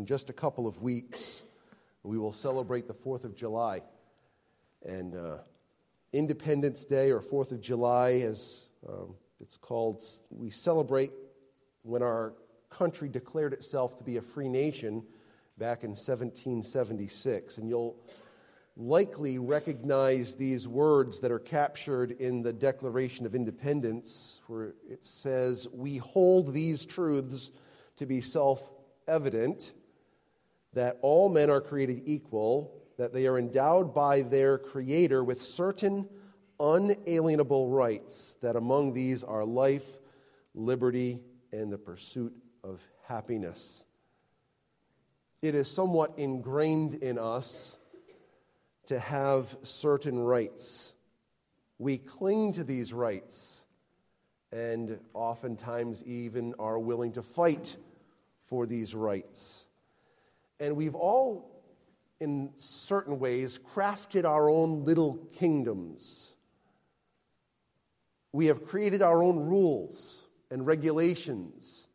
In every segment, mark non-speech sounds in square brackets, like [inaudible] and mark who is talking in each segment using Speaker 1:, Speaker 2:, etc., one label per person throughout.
Speaker 1: in just a couple of weeks, we will celebrate the 4th of July. And uh, Independence Day, or 4th of July, as um, it's called, we celebrate when our country declared itself to be a free nation back in 1776. And you'll likely recognize these words that are captured in the Declaration of Independence, where it says, We hold these truths to be self evident that all men are created equal, that they are endowed by their Creator with certain unalienable rights, that among these are life, liberty, and the pursuit of happiness. It is somewhat ingrained in us to have certain rights. We cling to these rights and oftentimes even are willing to fight for these rights. And we've all, in certain ways, crafted our own little kingdoms. We have created our own rules and regulations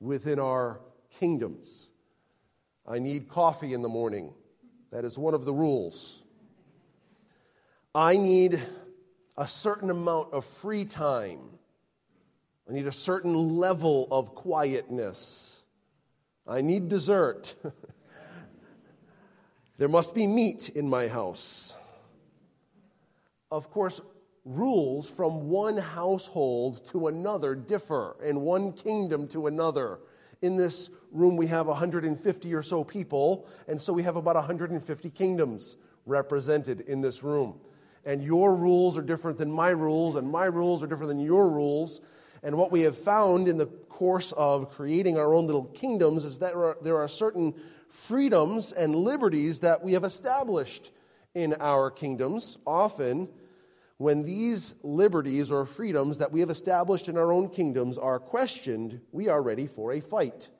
Speaker 1: within our kingdoms. I need coffee in the morning. That is one of the rules. I need a certain amount of free time. I need a certain level of quietness. I need dessert. [laughs] there must be meat in my house. Of course, rules from one household to another differ, and one kingdom to another. In this room, we have 150 or so people, and so we have about 150 kingdoms represented in this room and your rules are different than my rules, and my rules are different than your rules. And what we have found in the course of creating our own little kingdoms is that there are, there are certain freedoms and liberties that we have established in our kingdoms. Often, when these liberties or freedoms that we have established in our own kingdoms are questioned, we are ready for a fight.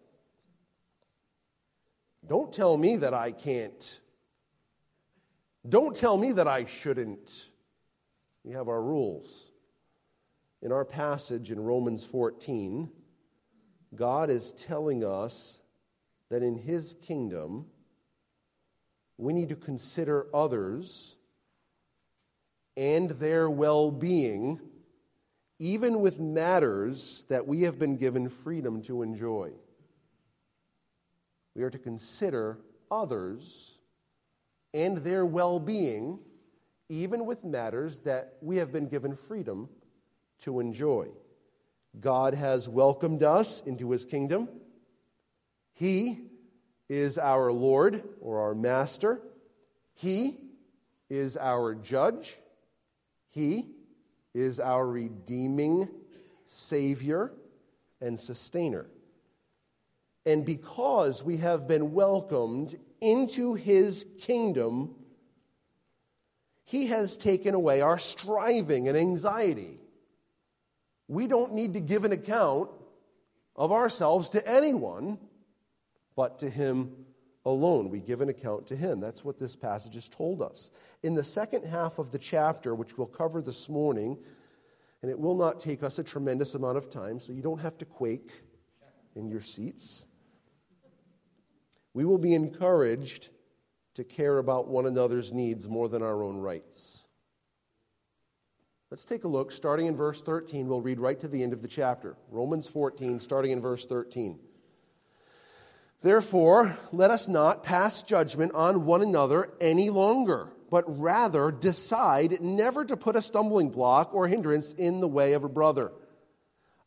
Speaker 1: Don't tell me that I can't don't tell me that I shouldn't. We have our rules. In our passage in Romans 14, God is telling us that in His kingdom, we need to consider others and their well being, even with matters that we have been given freedom to enjoy. We are to consider others and their well being, even with matters that we have been given freedom to enjoy. God has welcomed us into his kingdom. He is our Lord or our Master. He is our judge. He is our redeeming Savior and sustainer. And because we have been welcomed into his kingdom, he has taken away our striving and anxiety. We don't need to give an account of ourselves to anyone but to him alone. We give an account to him. That's what this passage has told us. In the second half of the chapter, which we'll cover this morning, and it will not take us a tremendous amount of time, so you don't have to quake in your seats we will be encouraged to care about one another's needs more than our own rights. Let's take a look. Starting in verse 13, we'll read right to the end of the chapter. Romans 14, starting in verse 13. Therefore, let us not pass judgment on one another any longer, but rather decide never to put a stumbling block or hindrance in the way of a brother.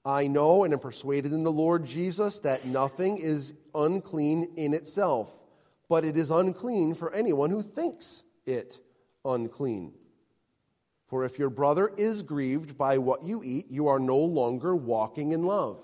Speaker 1: I know and am persuaded in the Lord Jesus that nothing is unclean in itself, but it is unclean for anyone who thinks it unclean. For if your brother is grieved by what you eat, you are no longer walking in love.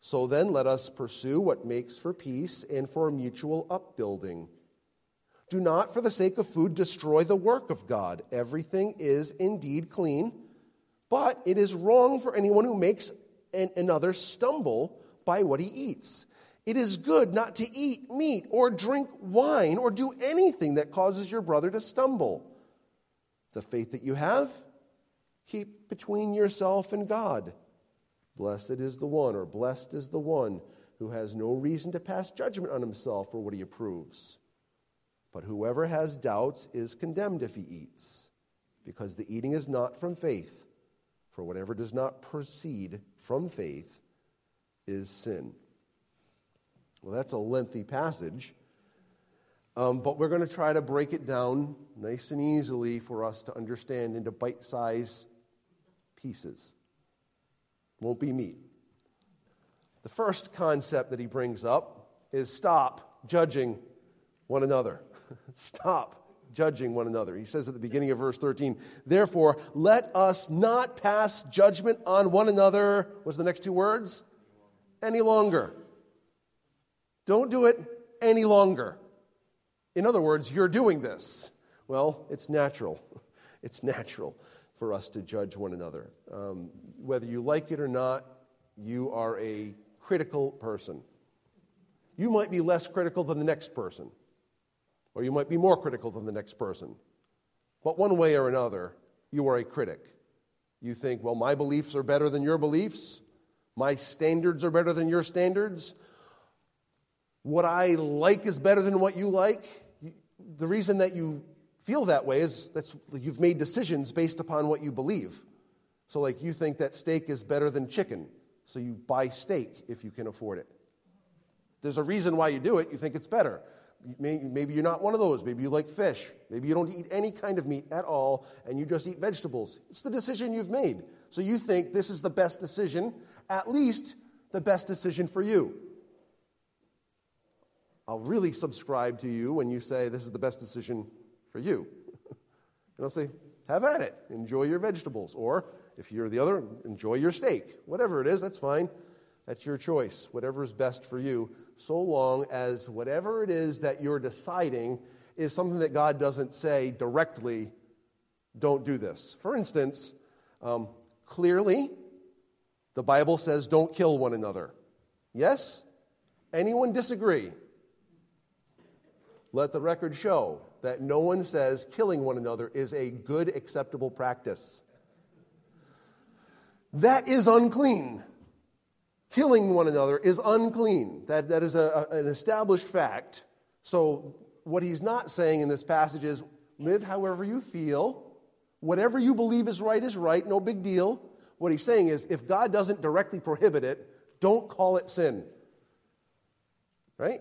Speaker 1: So then, let us pursue what makes for peace and for mutual upbuilding. Do not, for the sake of food, destroy the work of God. Everything is indeed clean, but it is wrong for anyone who makes an, another stumble by what he eats. It is good not to eat meat or drink wine or do anything that causes your brother to stumble. The faith that you have, keep between yourself and God. Blessed is the one, or blessed is the one who has no reason to pass judgment on himself for what he approves. But whoever has doubts is condemned if he eats, because the eating is not from faith. For whatever does not proceed from faith is sin. Well, that's a lengthy passage, um, but we're going to try to break it down nice and easily for us to understand into bite sized pieces. Won't be meat. The first concept that he brings up is stop judging one another. [laughs] stop judging one another. He says at the beginning of verse 13, Therefore, let us not pass judgment on one another. What's the next two words? Any longer. Don't do it any longer. In other words, you're doing this. Well, it's natural. [laughs] It's natural for us to judge one another. Um, whether you like it or not, you are a critical person. You might be less critical than the next person, or you might be more critical than the next person. But one way or another, you are a critic. You think, well, my beliefs are better than your beliefs, my standards are better than your standards, what I like is better than what you like. The reason that you feel that way is that's you've made decisions based upon what you believe. So, like, you think that steak is better than chicken, so you buy steak if you can afford it. There's a reason why you do it. You think it's better. Maybe you're not one of those. Maybe you like fish. Maybe you don't eat any kind of meat at all and you just eat vegetables. It's the decision you've made. So you think this is the best decision, at least the best decision for you. I'll really subscribe to you when you say this is the best decision for you. [laughs] and I'll say, have at it. Enjoy your vegetables. Or if you're the other, enjoy your steak. Whatever it is, that's fine. That's your choice. Whatever is best for you, so long as whatever it is that you're deciding is something that God doesn't say directly, don't do this. For instance, um, clearly, the Bible says don't kill one another. Yes? Anyone disagree? Let the record show that no one says killing one another is a good, acceptable practice. That is unclean. Killing one another is unclean. That, that is a, a, an established fact. So, what he's not saying in this passage is live however you feel. Whatever you believe is right is right, no big deal. What he's saying is if God doesn't directly prohibit it, don't call it sin. Right?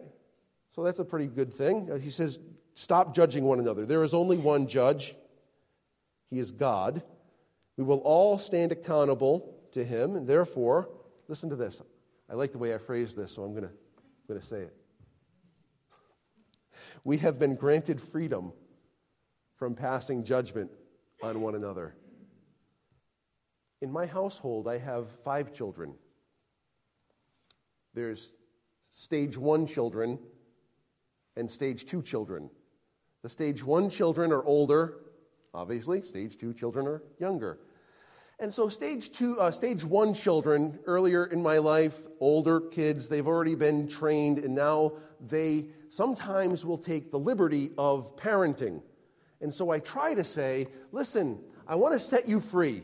Speaker 1: So that's a pretty good thing. Uh, he says, Stop judging one another. There is only one judge, He is God. We will all stand accountable to Him, and therefore, listen to this. I like the way I phrased this, so I'm going to say it. We have been granted freedom from passing judgment on one another. In my household, I have five children. There's stage one children and stage two children. The stage one children are older, obviously, stage two children are younger. And so, stage two, uh, stage one children, earlier in my life, older kids, they've already been trained, and now they sometimes will take the liberty of parenting. And so, I try to say, listen, I want to set you free.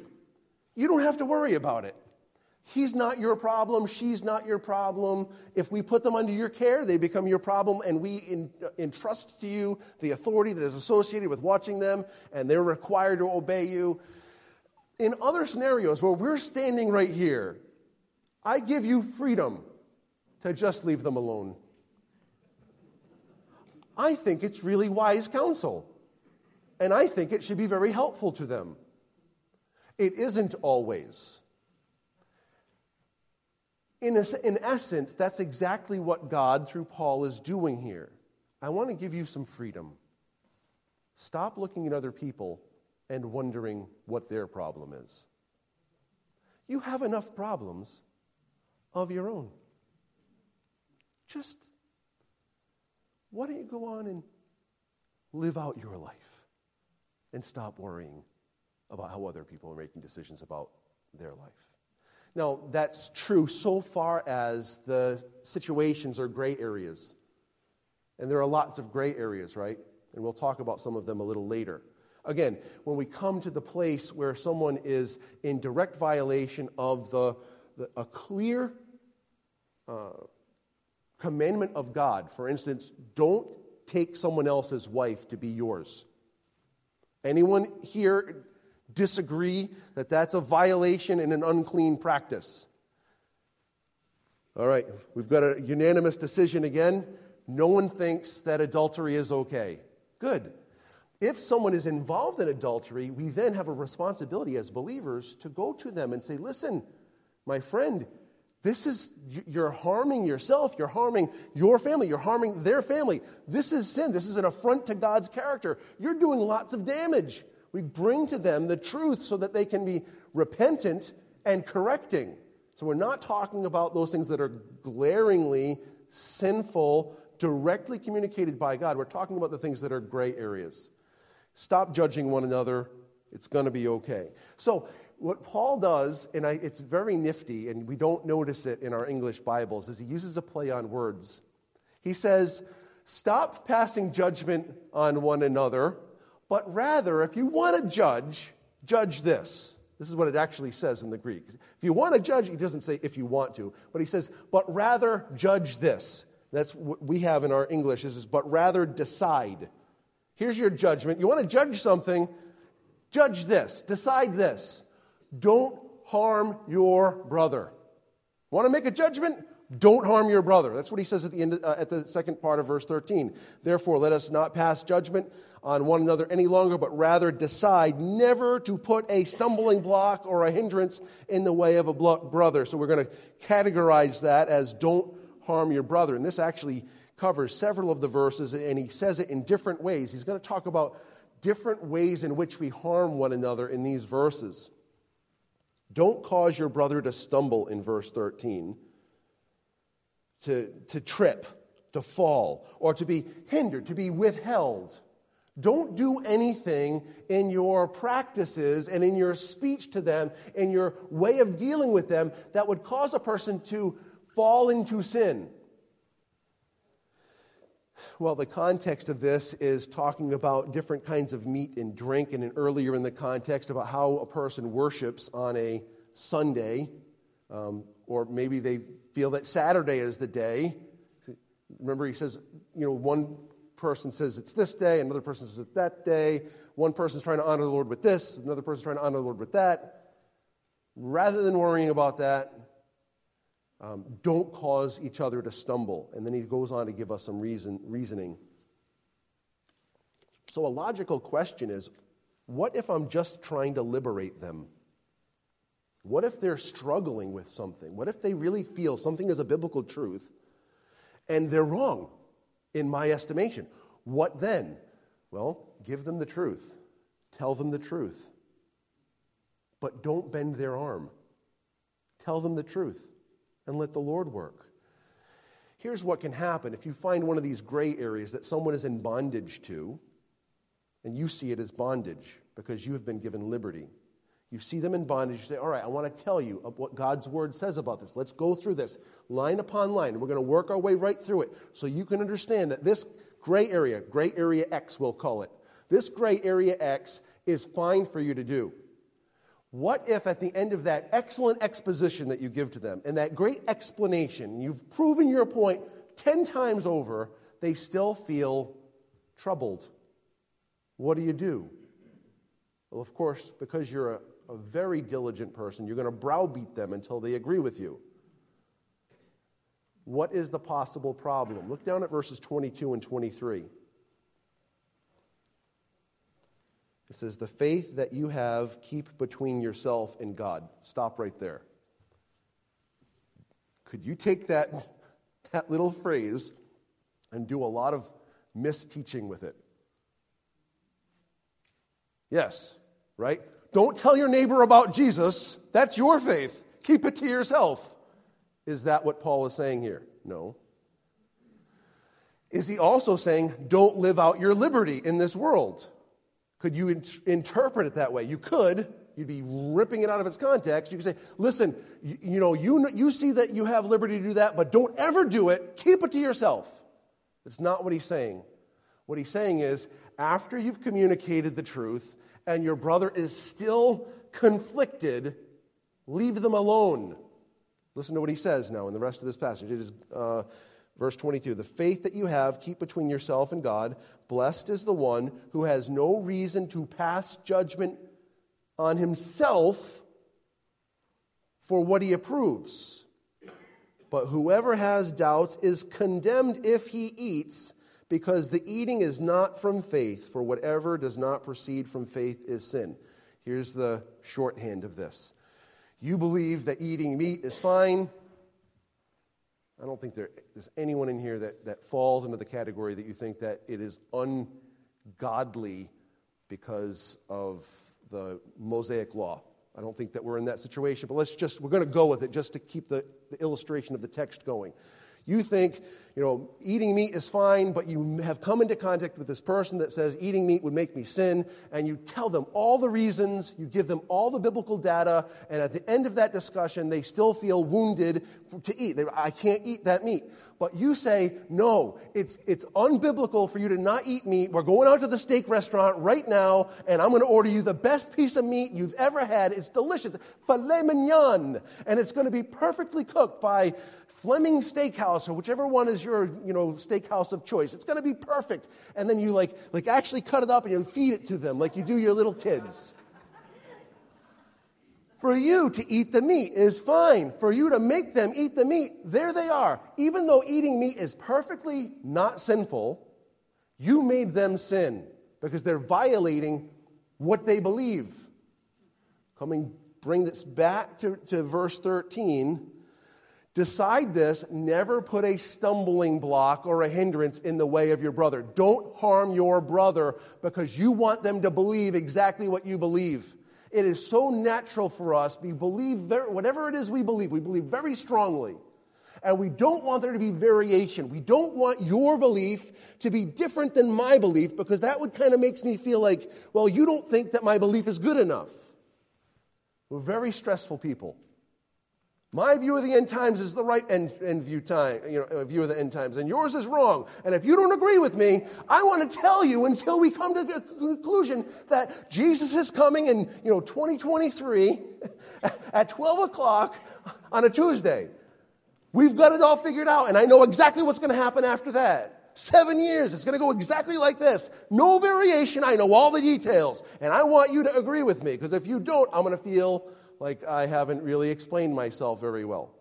Speaker 1: You don't have to worry about it. He's not your problem. She's not your problem. If we put them under your care, they become your problem, and we entrust to you the authority that is associated with watching them, and they're required to obey you. In other scenarios where we're standing right here, I give you freedom to just leave them alone. I think it's really wise counsel, and I think it should be very helpful to them. It isn't always. In, a, in essence, that's exactly what God, through Paul, is doing here. I want to give you some freedom. Stop looking at other people and wondering what their problem is. You have enough problems of your own. just why don't you go on and live out your life and stop worrying about how other people are making decisions about their life? Now, that's true so far as the situations are gray areas. And there are lots of gray areas, right? And we'll talk about some of them a little later. Again, when we come to the place where someone is in direct violation of the, the a clear uh, commandment of God, for instance, don't take someone else's wife to be yours. Anyone here disagree that that's a violation and an unclean practice? All right, we've got a unanimous decision again. No one thinks that adultery is okay. Good. If someone is involved in adultery, we then have a responsibility as believers to go to them and say, Listen, my friend, this is, you're harming yourself, you're harming your family, you're harming their family. This is sin. This is an affront to God's character. You're doing lots of damage. We bring to them the truth so that they can be repentant and correcting. So we're not talking about those things that are glaringly sinful, directly communicated by God. We're talking about the things that are gray areas. Stop judging one another. It's going to be okay. So what Paul does, and I, it's very nifty, and we don't notice it in our English Bibles, is he uses a play on words. He says, Stop passing judgment on one another, but rather, if you want to judge, judge this. This is what it actually says in the Greek. If you want to judge, he doesn't say if you want to, but he says, but rather judge this. That's what we have in our English, is but rather decide. Here's your judgment. You want to judge something, judge this, decide this. Don't harm your brother. Want to make a judgment? Don't harm your brother. That's what he says at the end, uh, at the second part of verse 13. Therefore, let us not pass judgment on one another any longer, but rather decide never to put a stumbling block or a hindrance in the way of a brother. So we're going to categorize that as don't harm your brother. And this actually covers several of the verses, and he says it in different ways. He's going to talk about different ways in which we harm one another in these verses. Don't cause your brother to stumble in verse 13, to, to trip, to fall, or to be hindered, to be withheld. Don't do anything in your practices and in your speech to them, in your way of dealing with them, that would cause a person to fall into sin. Well, the context of this is talking about different kinds of meat and drink, and earlier in the context about how a person worships on a Sunday, um, or maybe they feel that Saturday is the day. Remember, he says, you know, one person says it's this day, another person says it's that day. One person's trying to honor the Lord with this, another person's trying to honor the Lord with that. Rather than worrying about that, um, don't cause each other to stumble. And then he goes on to give us some reason, reasoning. So, a logical question is what if I'm just trying to liberate them? What if they're struggling with something? What if they really feel something is a biblical truth and they're wrong in my estimation? What then? Well, give them the truth, tell them the truth, but don't bend their arm. Tell them the truth and let the Lord work. Here's what can happen if you find one of these gray areas that someone is in bondage to, and you see it as bondage because you have been given liberty. You see them in bondage, you say, All right, I want to tell you what God's word says about this. Let's go through this line upon line. We're going to work our way right through it so you can understand that this gray area, gray area X, we'll call it, this gray area X is fine for you to do. What if at the end of that excellent exposition that you give to them and that great explanation, you've proven your point 10 times over, they still feel troubled? What do you do? Well, of course, because you're a, a very diligent person, you're going to browbeat them until they agree with you. What is the possible problem? Look down at verses 22 and 23. It says, The faith that you have, keep between yourself and God. Stop right there. Could you take that, [laughs] that little phrase and do a lot of misteaching with it? Yes, right? Don't tell your neighbor about Jesus. That's your faith. Keep it to yourself. Is that what Paul is saying here? No. Is he also saying, don't live out your liberty in this world? Could you in- interpret it that way? You could. You'd be ripping it out of its context. You could say, listen, you, you know, you, you see that you have liberty to do that, but don't ever do it. Keep it to yourself. That's not what he's saying. What he's saying is, after you've communicated the truth and your brother is still conflicted, leave them alone. Listen to what he says now in the rest of this passage. It is uh, verse 22 The faith that you have, keep between yourself and God. Blessed is the one who has no reason to pass judgment on himself for what he approves. But whoever has doubts is condemned if he eats, because the eating is not from faith, for whatever does not proceed from faith is sin. Here's the shorthand of this. You believe that eating meat is fine. I don't think there, there's anyone in here that, that falls into the category that you think that it is ungodly because of the Mosaic law. I don't think that we're in that situation, but let's just, we're going to go with it just to keep the, the illustration of the text going. You think, you know, eating meat is fine, but you have come into contact with this person that says eating meat would make me sin, and you tell them all the reasons, you give them all the biblical data, and at the end of that discussion, they still feel wounded to eat. They, I can't eat that meat. But you say, no, it's, it's unbiblical for you to not eat meat. We're going out to the steak restaurant right now, and I'm going to order you the best piece of meat you've ever had. It's delicious. Filet mignon. And it's going to be perfectly cooked by Fleming Steakhouse or whichever one is your, you know, steakhouse of choice. It's going to be perfect. And then you like, like actually cut it up and you feed it to them like you do your little kids. For you to eat the meat is fine. For you to make them eat the meat, there they are. Even though eating meat is perfectly not sinful, you made them sin because they're violating what they believe. Coming, bring this back to, to verse 13. Decide this never put a stumbling block or a hindrance in the way of your brother. Don't harm your brother because you want them to believe exactly what you believe. It is so natural for us. We believe, very, whatever it is we believe, we believe very strongly. And we don't want there to be variation. We don't want your belief to be different than my belief because that would kind of makes me feel like, well, you don't think that my belief is good enough. We're very stressful people. My view of the end times is the right end, end view time, you know, uh, view of the end times, and yours is wrong. And if you don't agree with me, I want to tell you until we come to the conclusion that Jesus is coming in, you know, 2023 [laughs] at 12 o'clock on a Tuesday. We've got it all figured out, and I know exactly what's going to happen after that. Seven years, it's going to go exactly like this. No variation. I know all the details, and I want you to agree with me because if you don't, I'm going to feel like I haven't really explained myself very well.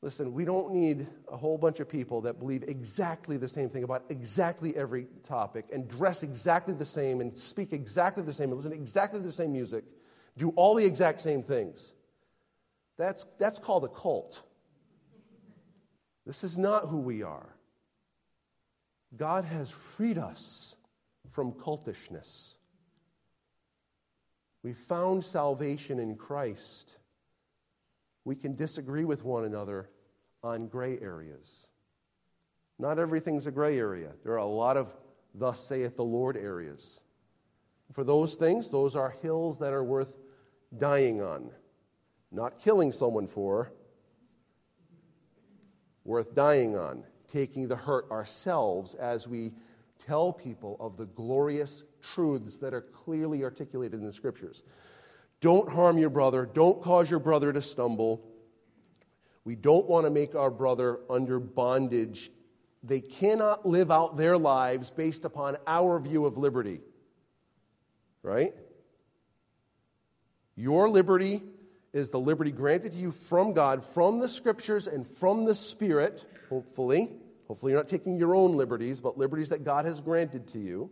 Speaker 1: Listen, we don't need a whole bunch of people that believe exactly the same thing about exactly every topic and dress exactly the same and speak exactly the same and listen to exactly the same music, do all the exact same things. That's, that's called a cult. This is not who we are. God has freed us from cultishness. We found salvation in Christ. We can disagree with one another on gray areas. Not everything's a gray area. There are a lot of thus saith the Lord areas. For those things, those are hills that are worth dying on, not killing someone for, worth dying on, taking the hurt ourselves as we tell people of the glorious truths that are clearly articulated in the scriptures. Don't harm your brother. Don't cause your brother to stumble. We don't want to make our brother under bondage. They cannot live out their lives based upon our view of liberty. Right? Your liberty is the liberty granted to you from God, from the scriptures, and from the Spirit, hopefully. Hopefully, you're not taking your own liberties, but liberties that God has granted to you.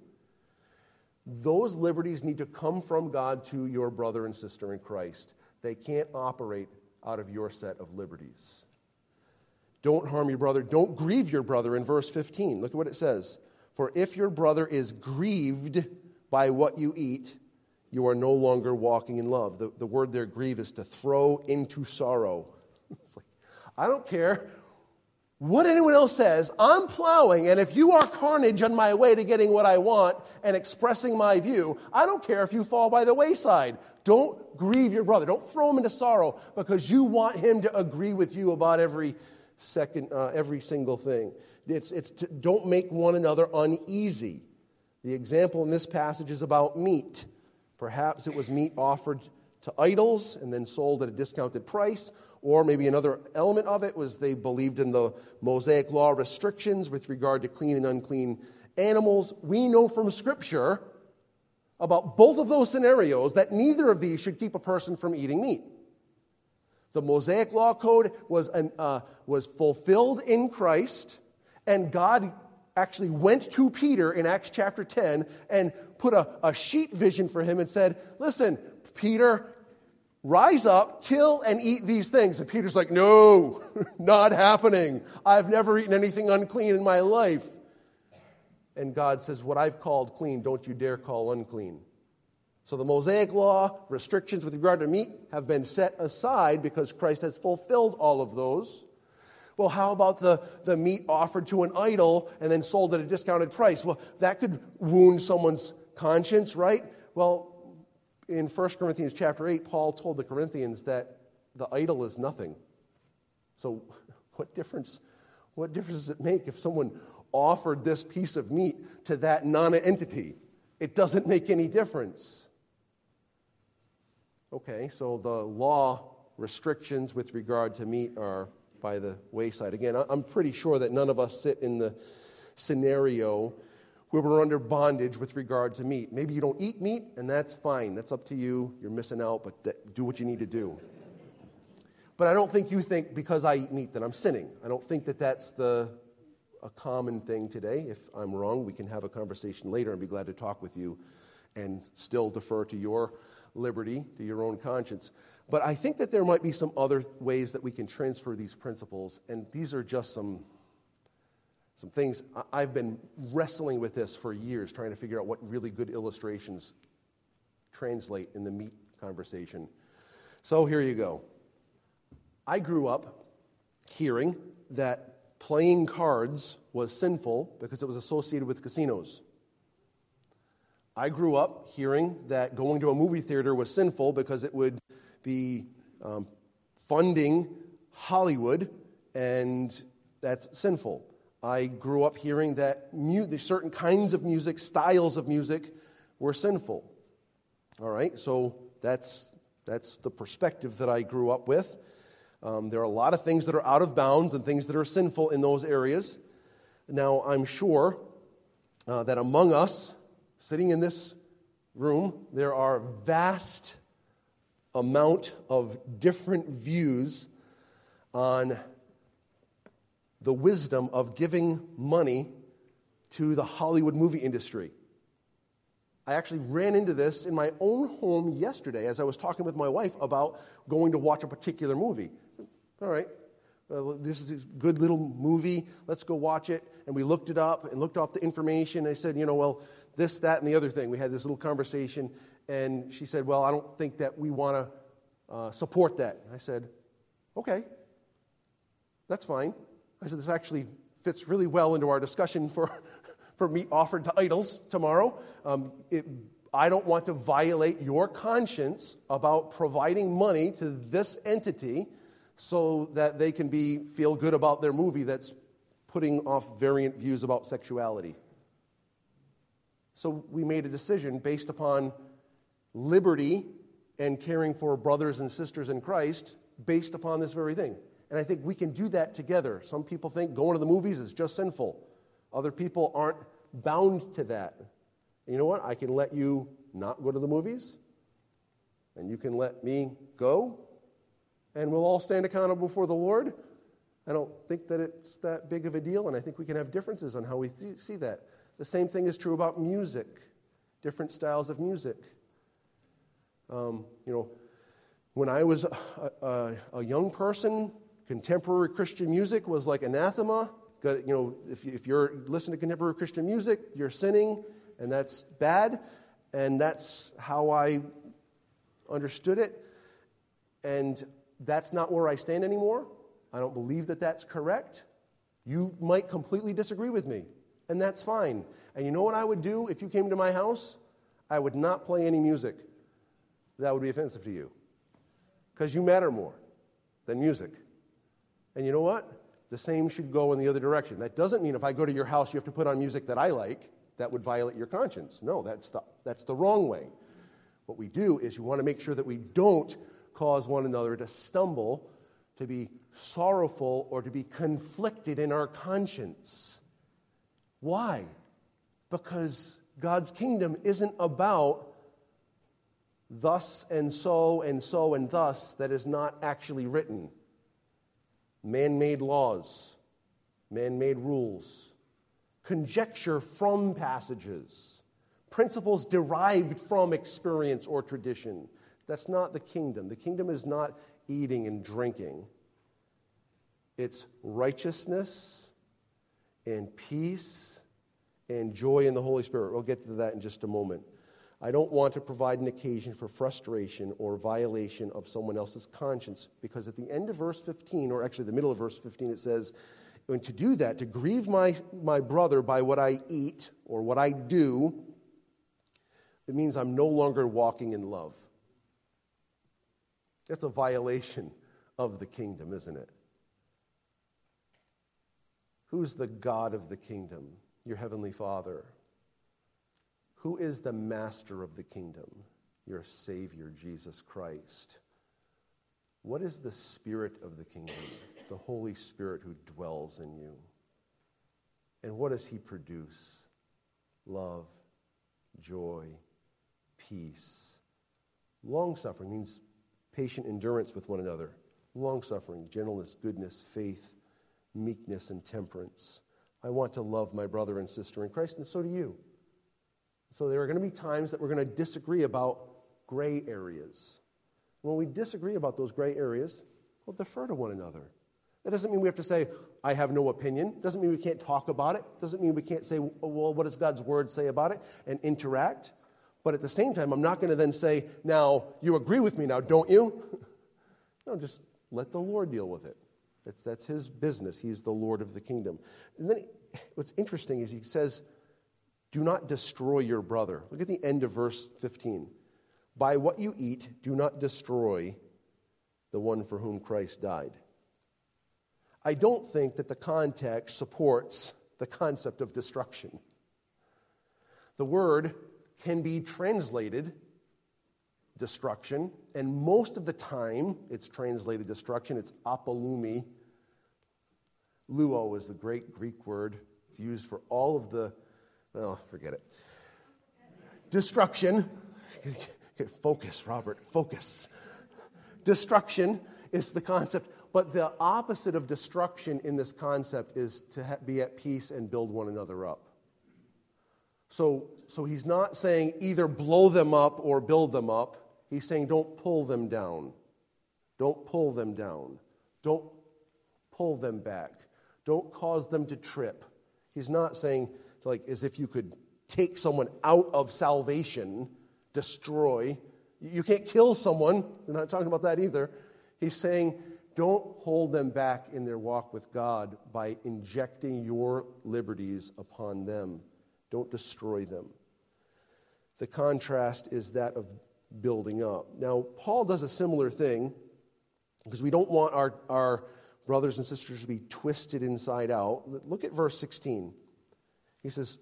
Speaker 1: Those liberties need to come from God to your brother and sister in Christ. They can't operate out of your set of liberties. Don't harm your brother. Don't grieve your brother in verse 15. Look at what it says. For if your brother is grieved by what you eat, you are no longer walking in love. The, the word there, grieve, is to throw into sorrow. [laughs] like, I don't care what anyone else says, I'm plowing, and if you are carnage on my way to getting what I want and expressing my view, I don't care if you fall by the wayside. Don't grieve your brother. Don't throw him into sorrow because you want him to agree with you about every second, uh, every single thing. It's, it's to, don't make one another uneasy. The example in this passage is about meat. Perhaps it was meat offered to idols and then sold at a discounted price, or maybe another element of it was they believed in the Mosaic law restrictions with regard to clean and unclean animals. We know from Scripture about both of those scenarios that neither of these should keep a person from eating meat. The Mosaic law code was, an, uh, was fulfilled in Christ, and God actually went to Peter in Acts chapter 10 and put a, a sheet vision for him and said, Listen, Peter, rise up, kill, and eat these things. And Peter's like, No, [laughs] not happening. I've never eaten anything unclean in my life. And God says, What I've called clean, don't you dare call unclean. So the Mosaic law, restrictions with regard to meat, have been set aside because Christ has fulfilled all of those. Well, how about the, the meat offered to an idol and then sold at a discounted price? Well, that could wound someone's conscience, right? Well, in 1 Corinthians chapter 8, Paul told the Corinthians that the idol is nothing. So, [laughs] what difference, what difference does it make if someone offered this piece of meat to that non entity? It doesn't make any difference. Okay, so the law restrictions with regard to meat are by the wayside. Again, I'm pretty sure that none of us sit in the scenario where we're under bondage with regard to meat. Maybe you don't eat meat, and that's fine. That's up to you. You're missing out, but that, do what you need to do. But I don't think you think because I eat meat that I'm sinning. I don't think that that's the, a common thing today. If I'm wrong, we can have a conversation later and be glad to talk with you and still defer to your liberty, to your own conscience. But I think that there might be some other ways that we can transfer these principles, and these are just some some things. I've been wrestling with this for years, trying to figure out what really good illustrations translate in the meat conversation. So here you go. I grew up hearing that playing cards was sinful because it was associated with casinos. I grew up hearing that going to a movie theater was sinful because it would be um, funding Hollywood, and that's sinful. I grew up hearing that mu- certain kinds of music, styles of music, were sinful. All right, so that's, that's the perspective that I grew up with. Um, there are a lot of things that are out of bounds and things that are sinful in those areas. Now, I'm sure uh, that among us, sitting in this room, there are vast amount of different views on the wisdom of giving money to the Hollywood movie industry. I actually ran into this in my own home yesterday as I was talking with my wife about going to watch a particular movie. All right, this is a good little movie. Let's go watch it. And we looked it up and looked up the information. I said, you know, well, this, that, and the other thing. We had this little conversation. And she said, well, I don't think that we want to uh, support that. I said, okay, that's fine. I said, this actually fits really well into our discussion for, [laughs] for meat offered to idols tomorrow. Um, it, I don't want to violate your conscience about providing money to this entity so that they can be, feel good about their movie that's putting off variant views about sexuality. So we made a decision based upon liberty and caring for brothers and sisters in Christ based upon this very thing. And I think we can do that together. Some people think going to the movies is just sinful, other people aren't bound to that. And you know what? I can let you not go to the movies, and you can let me go, and we'll all stand accountable before the Lord. I don't think that it's that big of a deal, and I think we can have differences on how we th- see that. The same thing is true about music, different styles of music. Um, you know, when I was a, a, a young person, contemporary Christian music was like anathema. You know, if, if you're listening to contemporary Christian music, you're sinning, and that's bad. And that's how I understood it. And that's not where I stand anymore. I don't believe that that's correct. You might completely disagree with me, and that's fine. And you know what I would do if you came to my house? I would not play any music that would be offensive to you. Because you matter more than music. And you know what? The same should go in the other direction. That doesn't mean if I go to your house, you have to put on music that I like. That would violate your conscience. No, that's the, that's the wrong way. What we do is you want to make sure that we don't cause one another to stumble, to be sorrowful, or to be conflicted in our conscience. Why? Because God's kingdom isn't about thus and so and so and thus that is not actually written. Man made laws, man made rules, conjecture from passages, principles derived from experience or tradition. That's not the kingdom. The kingdom is not eating and drinking, it's righteousness and peace and joy in the Holy Spirit. We'll get to that in just a moment. I don't want to provide an occasion for frustration or violation of someone else's conscience because at the end of verse 15, or actually the middle of verse 15, it says, and to do that, to grieve my, my brother by what I eat or what I do, it means I'm no longer walking in love. That's a violation of the kingdom, isn't it? Who's the God of the kingdom? Your heavenly Father. Who is the master of the kingdom? Your Savior, Jesus Christ. What is the spirit of the kingdom? The Holy Spirit who dwells in you. And what does He produce? Love, joy, peace. Long suffering means patient endurance with one another. Long suffering, gentleness, goodness, faith, meekness, and temperance. I want to love my brother and sister in Christ, and so do you. So there are going to be times that we're going to disagree about gray areas. When we disagree about those gray areas, we'll defer to one another. That doesn't mean we have to say, I have no opinion. Doesn't mean we can't talk about it. Doesn't mean we can't say, well, what does God's word say about it and interact. But at the same time, I'm not going to then say, now, you agree with me now, don't you? [laughs] no, just let the Lord deal with it. That's, that's his business. He's the Lord of the kingdom. And then what's interesting is he says, do not destroy your brother. Look at the end of verse 15. By what you eat, do not destroy the one for whom Christ died. I don't think that the context supports the concept of destruction. The word can be translated destruction, and most of the time it's translated destruction. It's apolumi. Luo is the great Greek word. It's used for all of the well, forget it. Destruction. Focus, Robert, focus. Destruction is the concept, but the opposite of destruction in this concept is to be at peace and build one another up. So, so he's not saying either blow them up or build them up. He's saying don't pull them down. Don't pull them down. Don't pull them back. Don't cause them to trip. He's not saying like as if you could take someone out of salvation, destroy. You can't kill someone. We're not talking about that either. He's saying, don't hold them back in their walk with God by injecting your liberties upon them. Don't destroy them. The contrast is that of building up. Now, Paul does a similar thing because we don't want our, our brothers and sisters to be twisted inside out. Look at verse 16. He says,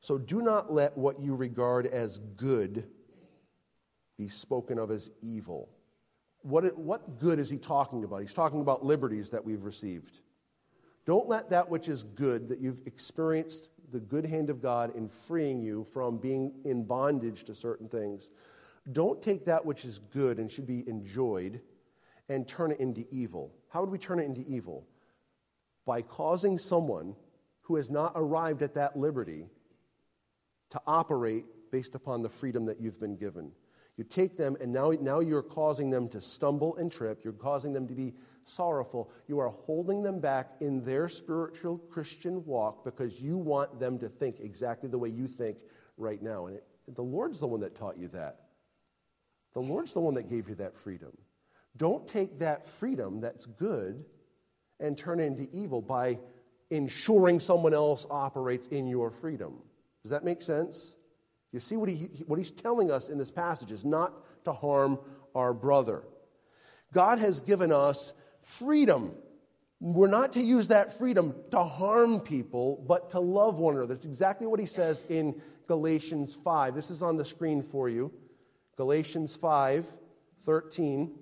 Speaker 1: So do not let what you regard as good be spoken of as evil. What, what good is he talking about? He's talking about liberties that we've received. Don't let that which is good, that you've experienced the good hand of God in freeing you from being in bondage to certain things, don't take that which is good and should be enjoyed and turn it into evil. How would we turn it into evil? By causing someone who has not arrived at that liberty to operate based upon the freedom that you've been given. You take them, and now, now you're causing them to stumble and trip. You're causing them to be sorrowful. You are holding them back in their spiritual Christian walk because you want them to think exactly the way you think right now. And it, the Lord's the one that taught you that. The Lord's the one that gave you that freedom. Don't take that freedom that's good and turn it into evil by ensuring someone else operates in your freedom. Does that make sense? You see what, he, what he's telling us in this passage is not to harm our brother. God has given us freedom. We're not to use that freedom to harm people, but to love one another. That's exactly what he says in Galatians 5. This is on the screen for you. Galatians 5 13.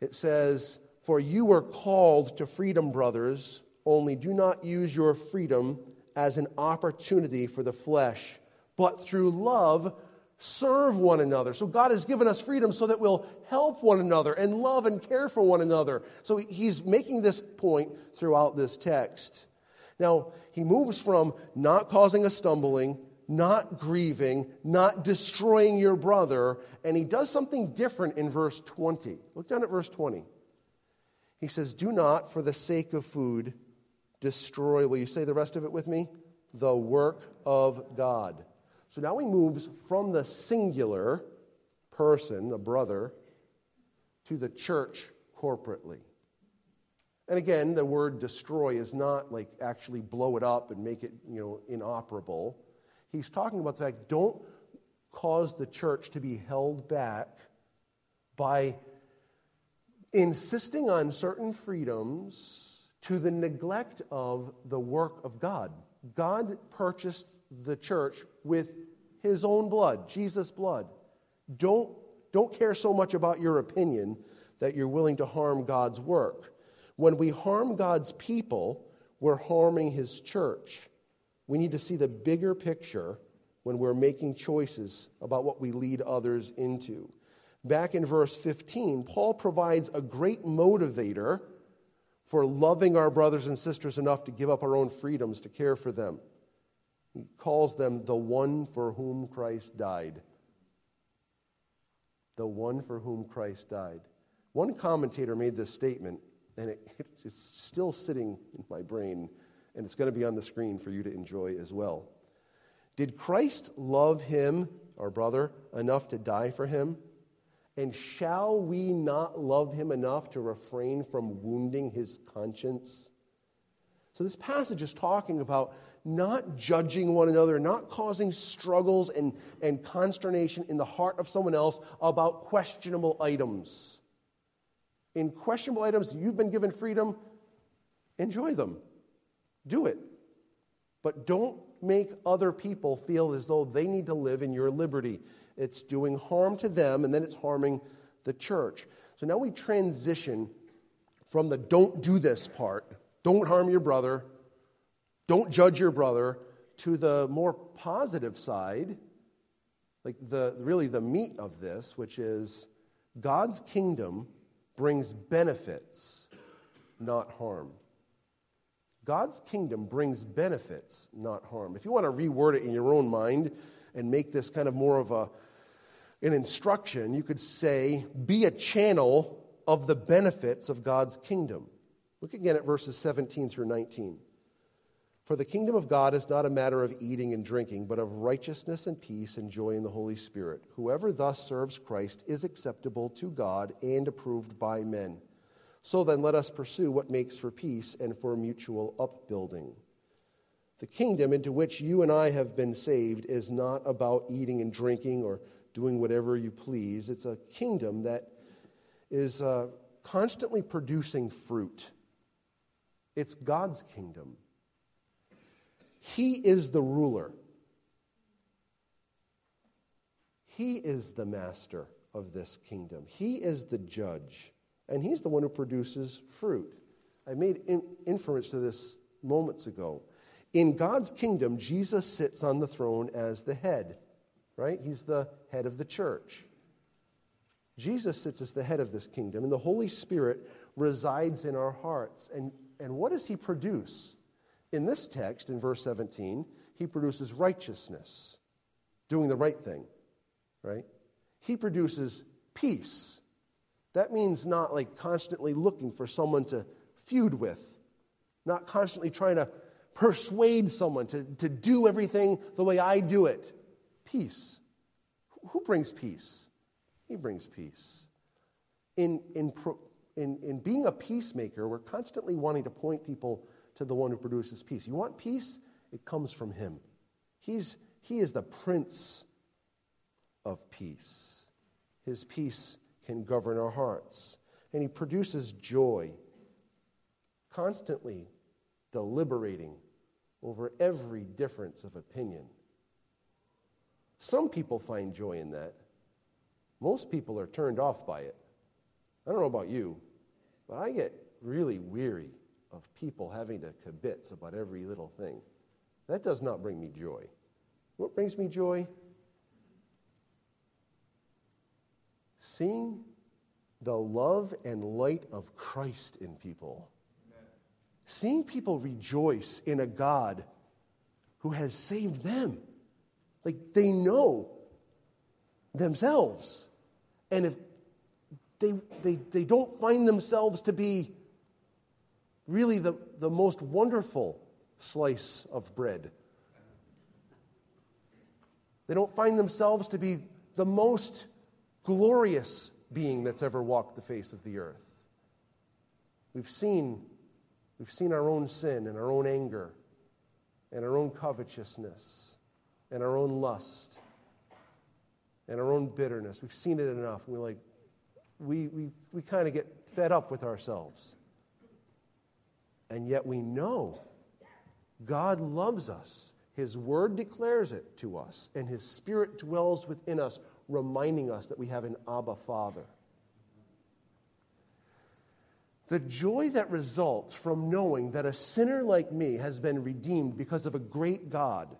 Speaker 1: It says, For you were called to freedom, brothers, only do not use your freedom as an opportunity for the flesh, but through love serve one another. So God has given us freedom so that we'll help one another and love and care for one another. So he's making this point throughout this text. Now, he moves from not causing a stumbling, not grieving, not destroying your brother, and he does something different in verse 20. Look down at verse 20. He says, Do not, for the sake of food, destroy, will you say the rest of it with me? The work of God. So now he moves from the singular person, the brother, to the church corporately. And again, the word destroy is not like actually blow it up and make it, you know, inoperable. He's talking about the fact don't cause the church to be held back by insisting on certain freedoms to the neglect of the work of God. God purchased the church with his own blood, Jesus' blood. Don't, don't care so much about your opinion that you're willing to harm God's work. When we harm God's people, we're harming his church. We need to see the bigger picture when we're making choices about what we lead others into. Back in verse 15, Paul provides a great motivator for loving our brothers and sisters enough to give up our own freedoms to care for them. He calls them the one for whom Christ died. The one for whom Christ died. One commentator made this statement, and it, [laughs] it's still sitting in my brain, and it's going to be on the screen for you to enjoy as well. Did Christ love him, our brother, enough to die for him? And shall we not love him enough to refrain from wounding his conscience? So, this passage is talking about not judging one another, not causing struggles and, and consternation in the heart of someone else about questionable items. In questionable items, you've been given freedom, enjoy them. Do it. But don't make other people feel as though they need to live in your liberty. It's doing harm to them, and then it's harming the church. So now we transition from the don't do this part don't harm your brother. Don't judge your brother. To the more positive side, like the really the meat of this, which is God's kingdom brings benefits, not harm. God's kingdom brings benefits, not harm. If you want to reword it in your own mind and make this kind of more of a, an instruction, you could say, be a channel of the benefits of God's kingdom. Look again at verses 17 through 19. For the kingdom of God is not a matter of eating and drinking, but of righteousness and peace and joy in the Holy Spirit. Whoever thus serves Christ is acceptable to God and approved by men. So then, let us pursue what makes for peace and for mutual upbuilding. The kingdom into which you and I have been saved is not about eating and drinking or doing whatever you please. It's a kingdom that is uh, constantly producing fruit it's God's kingdom. He is the ruler, He is the master of this kingdom. He is the judge, and He's the one who produces fruit. I made in- inference to this moments ago. In God's kingdom, Jesus sits on the throne as the head, right? He's the head of the church. Jesus sits as the head of this kingdom, and the Holy Spirit resides in our hearts. And and what does he produce? In this text, in verse 17, he produces righteousness, doing the right thing, right? He produces peace. That means not like constantly looking for someone to feud with, not constantly trying to persuade someone to, to do everything the way I do it. Peace. Who brings peace? He brings peace. In, in in, in being a peacemaker, we're constantly wanting to point people to the one who produces peace. You want peace? It comes from him. He's, he is the prince of peace. His peace can govern our hearts. And he produces joy, constantly deliberating over every difference of opinion. Some people find joy in that. Most people are turned off by it. I don't know about you, but I get really weary of people having to kibitz about every little thing. That does not bring me joy. What brings me joy? Seeing the love and light of Christ in people. Seeing people rejoice in a God who has saved them. Like they know themselves. And if they, they, they don't find themselves to be really the, the most wonderful slice of bread, they don't find themselves to be the most glorious being that's ever walked the face of the earth. We've seen, we've seen our own sin and our own anger and our own covetousness and our own lust and our own bitterness. We've seen it enough. We're like, we, we, we kind of get fed up with ourselves. And yet we know God loves us. His word declares it to us, and His Spirit dwells within us, reminding us that we have an Abba Father. The joy that results from knowing that a sinner like me has been redeemed because of a great God,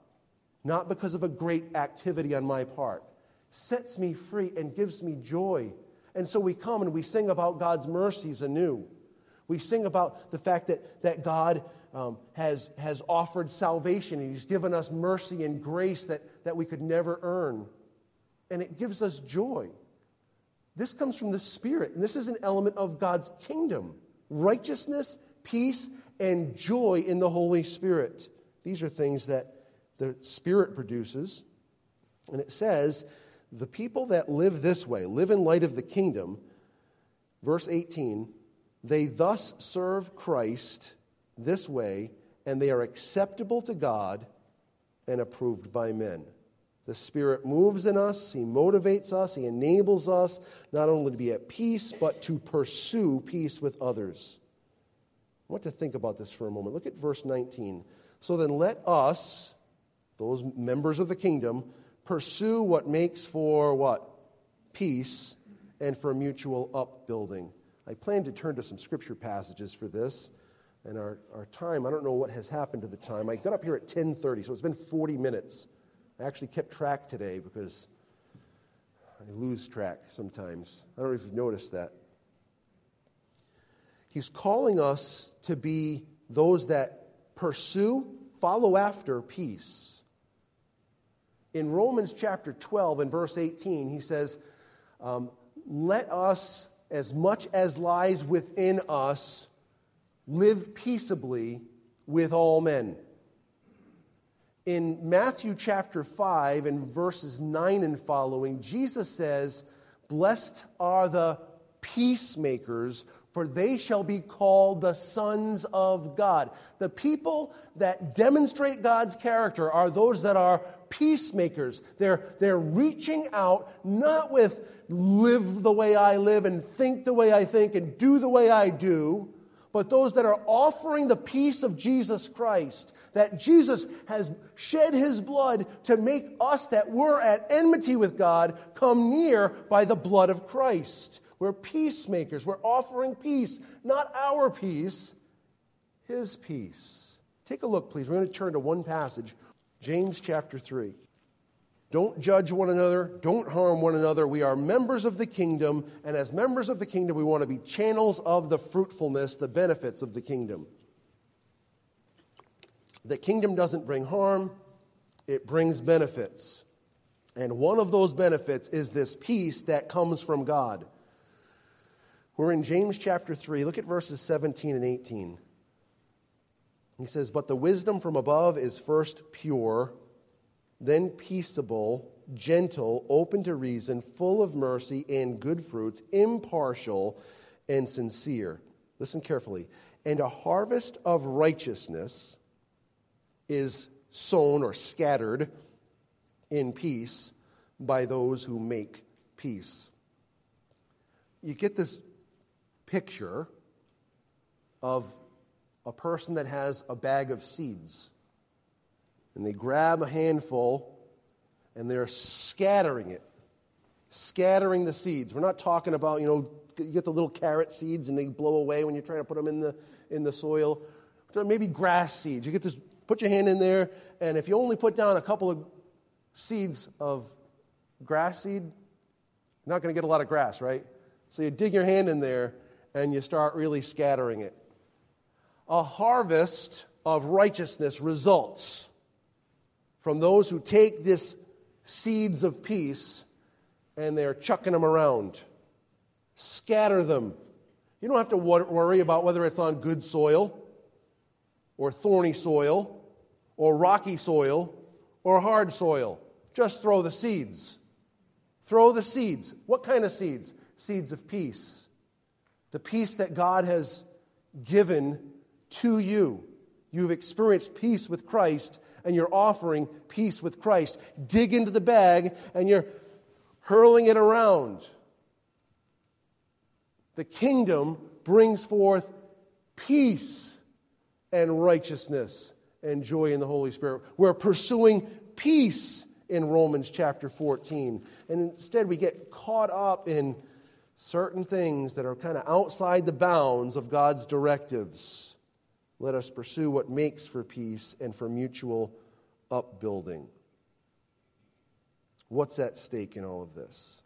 Speaker 1: not because of a great activity on my part, sets me free and gives me joy. And so we come and we sing about God's mercies anew. We sing about the fact that, that God um, has, has offered salvation and He's given us mercy and grace that, that we could never earn. And it gives us joy. This comes from the Spirit, and this is an element of God's kingdom righteousness, peace, and joy in the Holy Spirit. These are things that the Spirit produces. And it says, the people that live this way, live in light of the kingdom, verse 18, they thus serve Christ this way, and they are acceptable to God and approved by men. The Spirit moves in us, He motivates us, He enables us not only to be at peace, but to pursue peace with others. I want to think about this for a moment. Look at verse 19. So then let us, those members of the kingdom, pursue what makes for what? Peace and for mutual upbuilding. I plan to turn to some scripture passages for this. And our, our time, I don't know what has happened to the time. I got up here at 10:30, so it's been 40 minutes. I actually kept track today because I lose track sometimes. I don't know if you've noticed that. He's calling us to be those that pursue, follow after peace. In Romans chapter 12 and verse 18, he says, um, Let us, as much as lies within us, live peaceably with all men in Matthew chapter 5 and verses 9 and following, Jesus says, Blessed are the peacemakers, for they shall be called the sons of God. The people that demonstrate God's character are those that are peacemakers. They're, they're reaching out not with live the way I live and think the way I think and do the way I do, but those that are offering the peace of Jesus Christ, that Jesus has shed his blood to make us that were at enmity with God come near by the blood of Christ. We're peacemakers. We're offering peace, not our peace, his peace. Take a look, please. We're going to turn to one passage, James chapter 3. Don't judge one another. Don't harm one another. We are members of the kingdom, and as members of the kingdom, we want to be channels of the fruitfulness, the benefits of the kingdom. The kingdom doesn't bring harm, it brings benefits. And one of those benefits is this peace that comes from God. We're in James chapter 3. Look at verses 17 and 18. He says, But the wisdom from above is first pure then peaceable, gentle, open to reason, full of mercy and good fruits, impartial, and sincere. Listen carefully. And a harvest of righteousness is sown or scattered in peace by those who make peace. You get this picture of a person that has a bag of seeds. And they grab a handful and they're scattering it, scattering the seeds. We're not talking about, you know, you get the little carrot seeds and they blow away when you're trying to put them in the, in the soil. Maybe grass seeds. You get this, put your hand in there, and if you only put down a couple of seeds of grass seed, you're not going to get a lot of grass, right? So you dig your hand in there and you start really scattering it. A harvest of righteousness results from those who take this seeds of peace and they're chucking them around. Scatter them. You don't have to worry about whether it's on good soil or thorny soil or rocky soil or hard soil. Just throw the seeds. Throw the seeds. What kind of seeds? Seeds of peace. The peace that God has given to you. You've experienced peace with Christ, and you're offering peace with Christ. Dig into the bag, and you're hurling it around. The kingdom brings forth peace and righteousness and joy in the Holy Spirit. We're pursuing peace in Romans chapter 14. And instead, we get caught up in certain things that are kind of outside the bounds of God's directives. Let us pursue what makes for peace and for mutual upbuilding. What's at stake in all of this?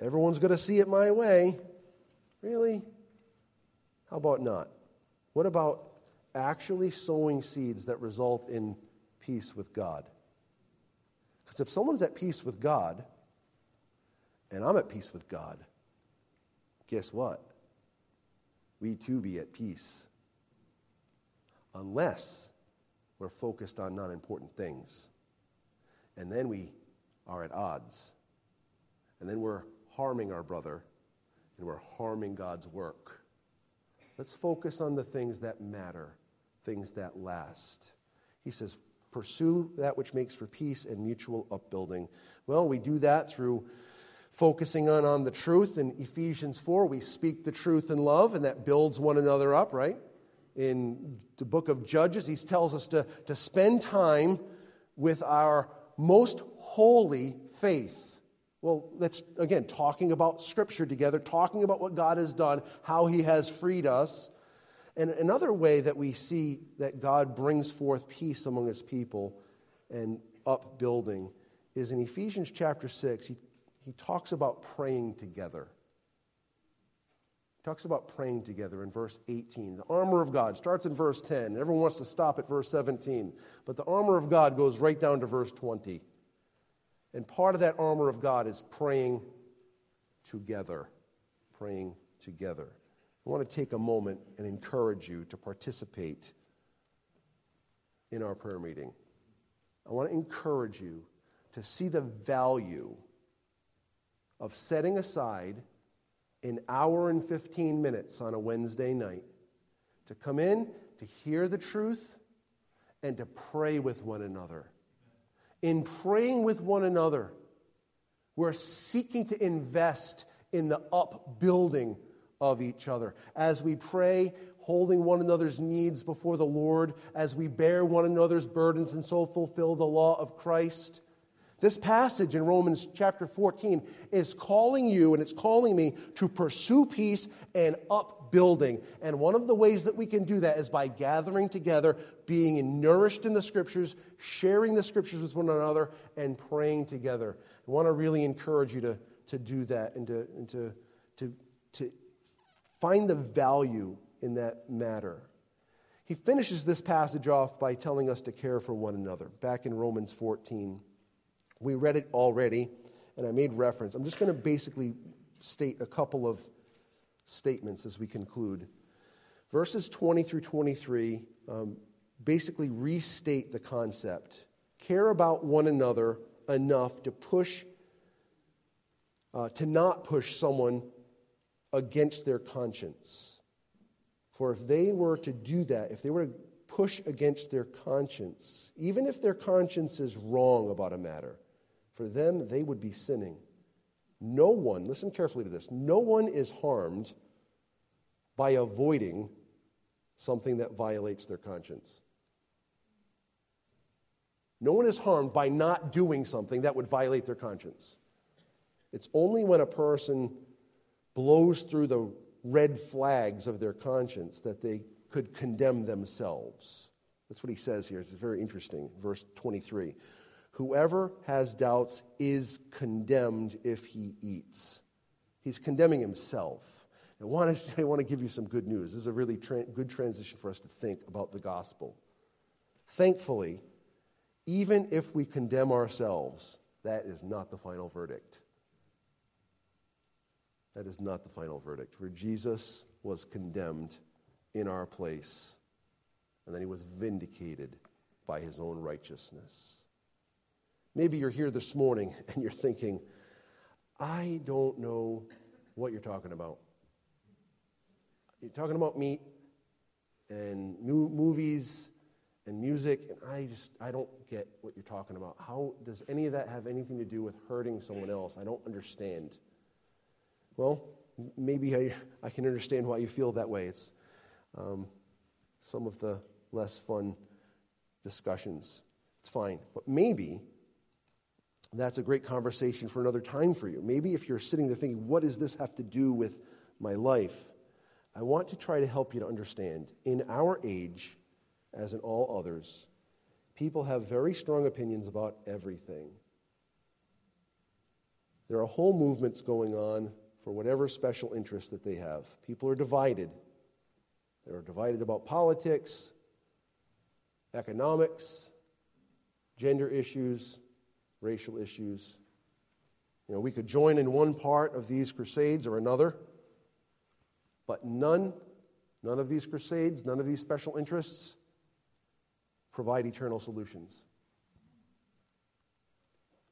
Speaker 1: Everyone's going to see it my way. Really? How about not? What about actually sowing seeds that result in peace with God? Because if someone's at peace with God, and I'm at peace with God, guess what? We too be at peace. Unless we're focused on non important things. And then we are at odds. And then we're harming our brother and we're harming God's work. Let's focus on the things that matter, things that last. He says, pursue that which makes for peace and mutual upbuilding. Well, we do that through focusing on, on the truth. In Ephesians 4, we speak the truth in love, and that builds one another up, right? In the book of Judges, he tells us to, to spend time with our most holy faith. Well, that's, again, talking about Scripture together, talking about what God has done, how He has freed us. And another way that we see that God brings forth peace among His people and upbuilding is in Ephesians chapter 6. He, he talks about praying together. He talks about praying together in verse 18. The armor of God starts in verse 10. Everyone wants to stop at verse 17. But the armor of God goes right down to verse 20. And part of that armor of God is praying together. Praying together. I want to take a moment and encourage you to participate in our prayer meeting. I want to encourage you to see the value of setting aside an hour and 15 minutes on a Wednesday night to come in, to hear the truth, and to pray with one another in praying with one another, we're seeking to invest in the upbuilding of each other. As we pray, holding one another's needs before the Lord, as we bear one another's burdens and so fulfill the law of Christ. This passage in Romans chapter 14 is calling you and it's calling me to pursue peace and upbuilding. And one of the ways that we can do that is by gathering together, being nourished in the scriptures, sharing the scriptures with one another, and praying together. I want to really encourage you to, to do that and, to, and to, to, to find the value in that matter. He finishes this passage off by telling us to care for one another, back in Romans 14. We read it already, and I made reference. I'm just going to basically state a couple of statements as we conclude. Verses 20 through 23 um, basically restate the concept. Care about one another enough to push, uh, to not push someone against their conscience. For if they were to do that, if they were to push against their conscience, even if their conscience is wrong about a matter, for them they would be sinning. No one, listen carefully to this, no one is harmed by avoiding something that violates their conscience. No one is harmed by not doing something that would violate their conscience. It's only when a person blows through the red flags of their conscience that they could condemn themselves. That's what he says here. It's very interesting. Verse 23 Whoever has doubts is condemned if he eats. He's condemning himself. I want to, [laughs] I want to give you some good news. This is a really tra- good transition for us to think about the gospel. Thankfully, even if we condemn ourselves, that is not the final verdict. That is not the final verdict. For Jesus was condemned in our place, and then he was vindicated by his own righteousness. Maybe you're here this morning [laughs] and you're thinking, I don't know what you're talking about. You're talking about meat and new movies and music, and I just I don't get what you're talking about. How does any of that have anything to do with hurting someone else? I don't understand. Well, maybe I, I can understand why you feel that way. It's um, some of the less fun discussions. It's fine. But maybe that's a great conversation for another time for you. Maybe if you're sitting there thinking, what does this have to do with my life? I want to try to help you to understand. In our age, as in all others, people have very strong opinions about everything. There are whole movements going on for whatever special interest that they have. People are divided. They're divided about politics, economics, gender issues, racial issues. You know, we could join in one part of these crusades or another, but none, none of these crusades, none of these special interests provide eternal solutions.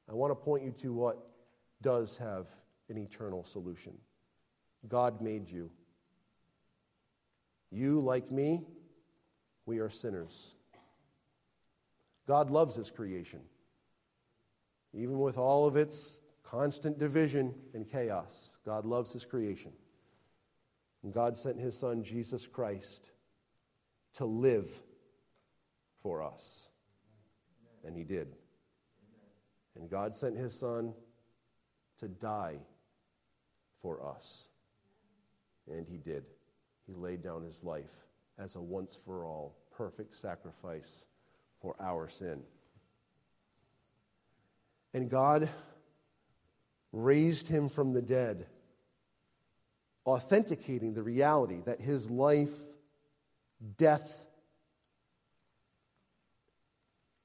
Speaker 1: I want to point you to what does have an eternal solution. God made you. You, like me, we are sinners. God loves his creation even with all of its constant division and chaos, God loves His creation. And God sent His Son, Jesus Christ, to live for us. And He did. And God sent His Son to die for us. And He did. He laid down His life as a once for all perfect sacrifice for our sin. And God raised him from the dead, authenticating the reality that his life, death,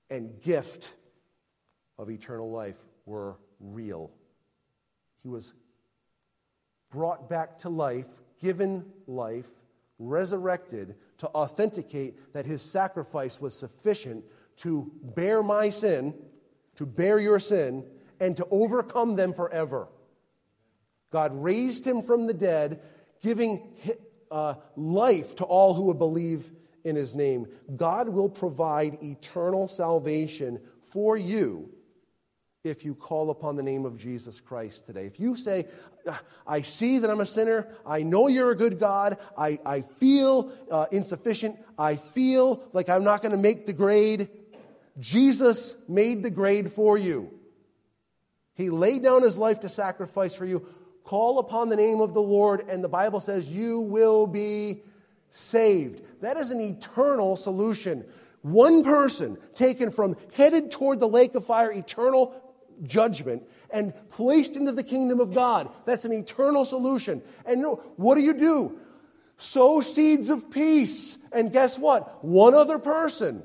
Speaker 1: and gift of eternal life were real. He was brought back to life, given life, resurrected to authenticate that his sacrifice was sufficient to bear my sin to bear your sin, and to overcome them forever. God raised him from the dead, giving uh, life to all who would believe in his name. God will provide eternal salvation for you if you call upon the name of Jesus Christ today. If you say, I see that I'm a sinner, I know you're a good God, I, I feel uh, insufficient, I feel like I'm not going to make the grade, Jesus made the grade for you. He laid down his life to sacrifice for you. Call upon the name of the Lord, and the Bible says you will be saved. That is an eternal solution. One person taken from headed toward the lake of fire, eternal judgment, and placed into the kingdom of God. That's an eternal solution. And no, what do you do? Sow seeds of peace. And guess what? One other person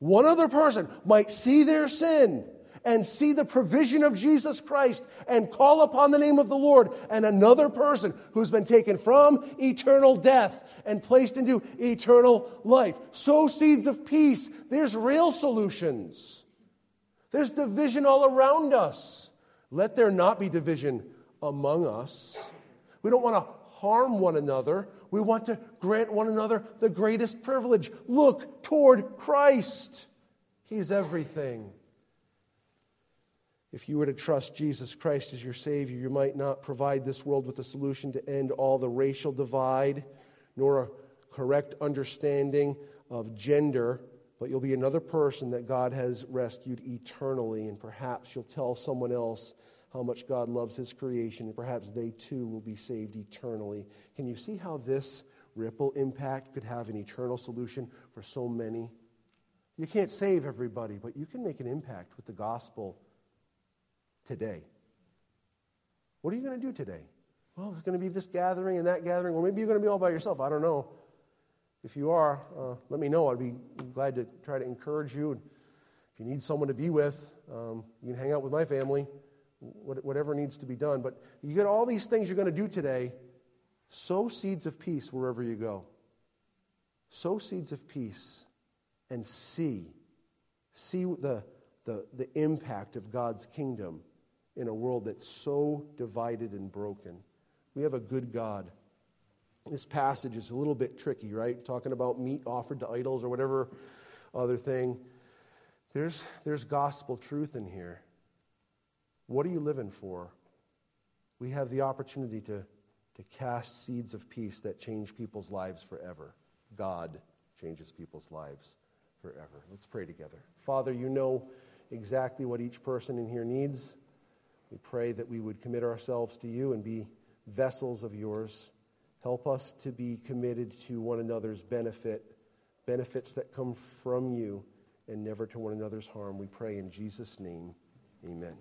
Speaker 1: one other person might see their sin and see the provision of Jesus Christ and call upon the name of the Lord, and another person who's been taken from eternal death and placed into eternal life. Sow seeds of peace. There's real solutions. There's division all around us. Let there not be division among us. We don't want to harm one another. We want to grant one another the greatest privilege. Look toward Christ. He's everything. If you were to trust Jesus Christ as your Savior, you might not provide this world with a solution to end all the racial divide, nor a correct understanding of gender, but you'll be another person that God has rescued eternally, and perhaps you'll tell someone else how much God loves His creation, and perhaps they too will be saved eternally. Can you see how this ripple impact could have an eternal solution for so many? You can't save everybody, but you can make an impact with the gospel today. What are you going to do today? Well, there's going to be this gathering and that gathering, or maybe you're going to be all by yourself. I don't know. If you are, uh, let me know. I'd be glad to try to encourage you. If you need someone to be with, um, you can hang out with my family, whatever needs to be done. But you get all these things you're going to do today. Sow seeds of peace wherever you go. Sow seeds of peace and see. See the, the, the impact of God's kingdom in a world that's so divided and broken. We have a good God. This passage is a little bit tricky, right? Talking about meat offered to idols or whatever other thing. There's, there's gospel truth in here. What are you living for? We have the opportunity to, to cast seeds of peace that change people's lives forever. God changes people's lives forever. Let's pray together. Father, you know exactly what each person in here needs. We pray that we would commit ourselves to you and be vessels of yours. Help us to be committed to one another's benefit, benefits that come from you, and never to one another's harm. We pray in Jesus' name. Amen.